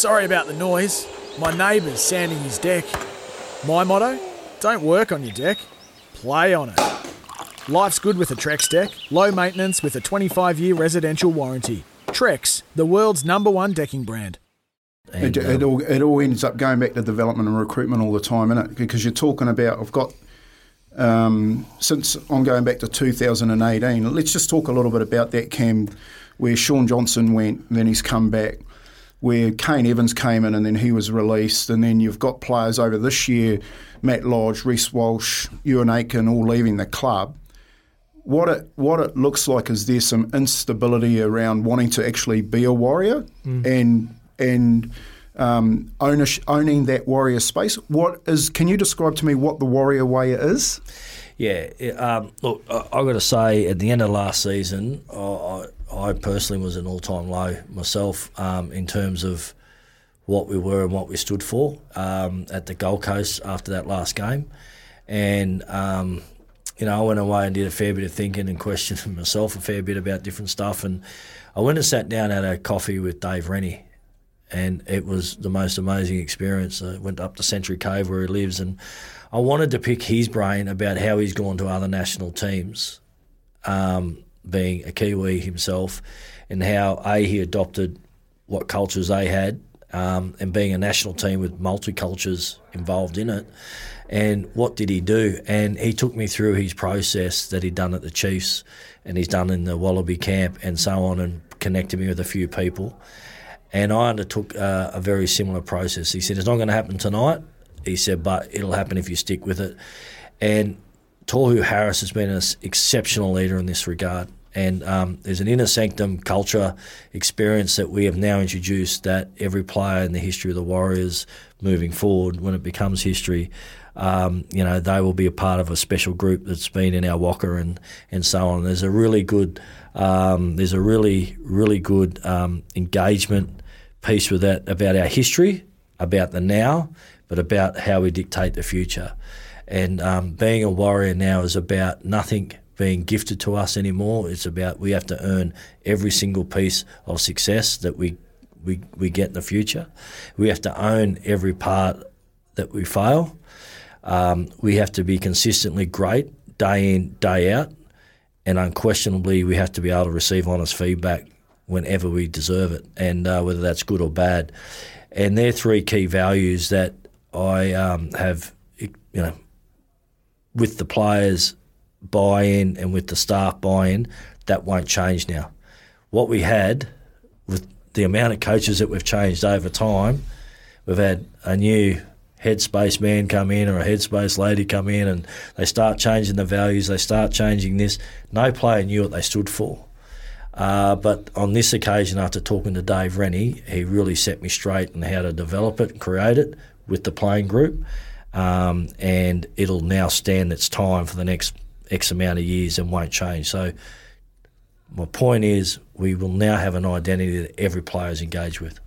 Sorry about the noise. My neighbour's sanding his deck. My motto? Don't work on your deck, play on it. Life's good with a Trex deck. Low maintenance with a 25 year residential warranty. Trex, the world's number one decking brand. It, it, all, it all ends up going back to development and recruitment all the time, innit? Because you're talking about, I've got, um, since I'm going back to 2018, let's just talk a little bit about that, Cam, where Shaun Johnson went, then he's come back, where Kane Evans came in and then he was released, and then you've got players over this year, Matt Lodge, Reece Walsh, Euan Aitken, all leaving the club. What it what it looks like is there's some instability around wanting to actually be a warrior and and um, ownish, owning that warrior space. What is? Can you describe to me what the warrior way is? Yeah, it- um, look, I, I got to say, at the end of last season, I, I, personally was an all-time low myself um, in terms of what we were and what we stood for um, at the Gold Coast after that last game, and um, you know, I went away and did a fair bit of thinking and questioning myself a fair bit about different stuff, and I went and sat down at a coffee with Dave Rennie, and it was the most amazing experience. I went up to Sanctuary Cove where he lives, and I wanted to pick his brain about how he's gone to other national teams, um, being a Kiwi himself, and how a he adopted what cultures they had, um, and being a national team with multicultures involved in it. And what did he do? And he took me through his process that he'd done at the Chiefs and he's done in the Wallaby camp and so on, and connected me with a few people. And I undertook uh, a very similar process. He said, It's not going to happen tonight. He said, But it'll happen if you stick with it. And Tohu Harris has been an exceptional leader in this regard. And um, there's an inner sanctum culture experience that we have now introduced that every player in the history of the Warriors moving forward, when it becomes history, um, you know, they will be a part of a special group that's been in our waka and, and so on. There's a really good, um, there's a really, really good um, engagement piece with that about our history, about the now, but about how we dictate the future. And um, being a warrior now is about nothing being gifted to us anymore. It's about we have to earn every single piece of success that we, we, we get in the future. We have to own every part that we fail. Um, we have to be consistently great day in, day out. And unquestionably, we have to be able to receive honest feedback whenever we deserve it, and uh, whether that's good or bad. And they're three key values that I um, have, you know, with the players buy in and with the staff buy in, that won't change now. What we had with the amount of coaches that we've changed over time, we've had a new headspace man come in or a headspace lady come in and they start changing the values, they start changing this. No player knew what they stood for. Uh, but on this occasion, after talking to Dave Rennie, he really set me straight on how to develop it and create it with the playing group. Um, and it'll now stand its time for the next X amount of years and won't change. So, my point is, we will now have an identity that every player is engaged with.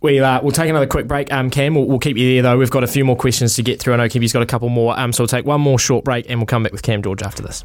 We, uh, we'll take another quick break, um, Cam. We'll, we'll keep you there, though. We've got a few more questions to get through. I know Kiwi's got a couple more, um, so we'll take one more short break and we'll come back with Cam George after this.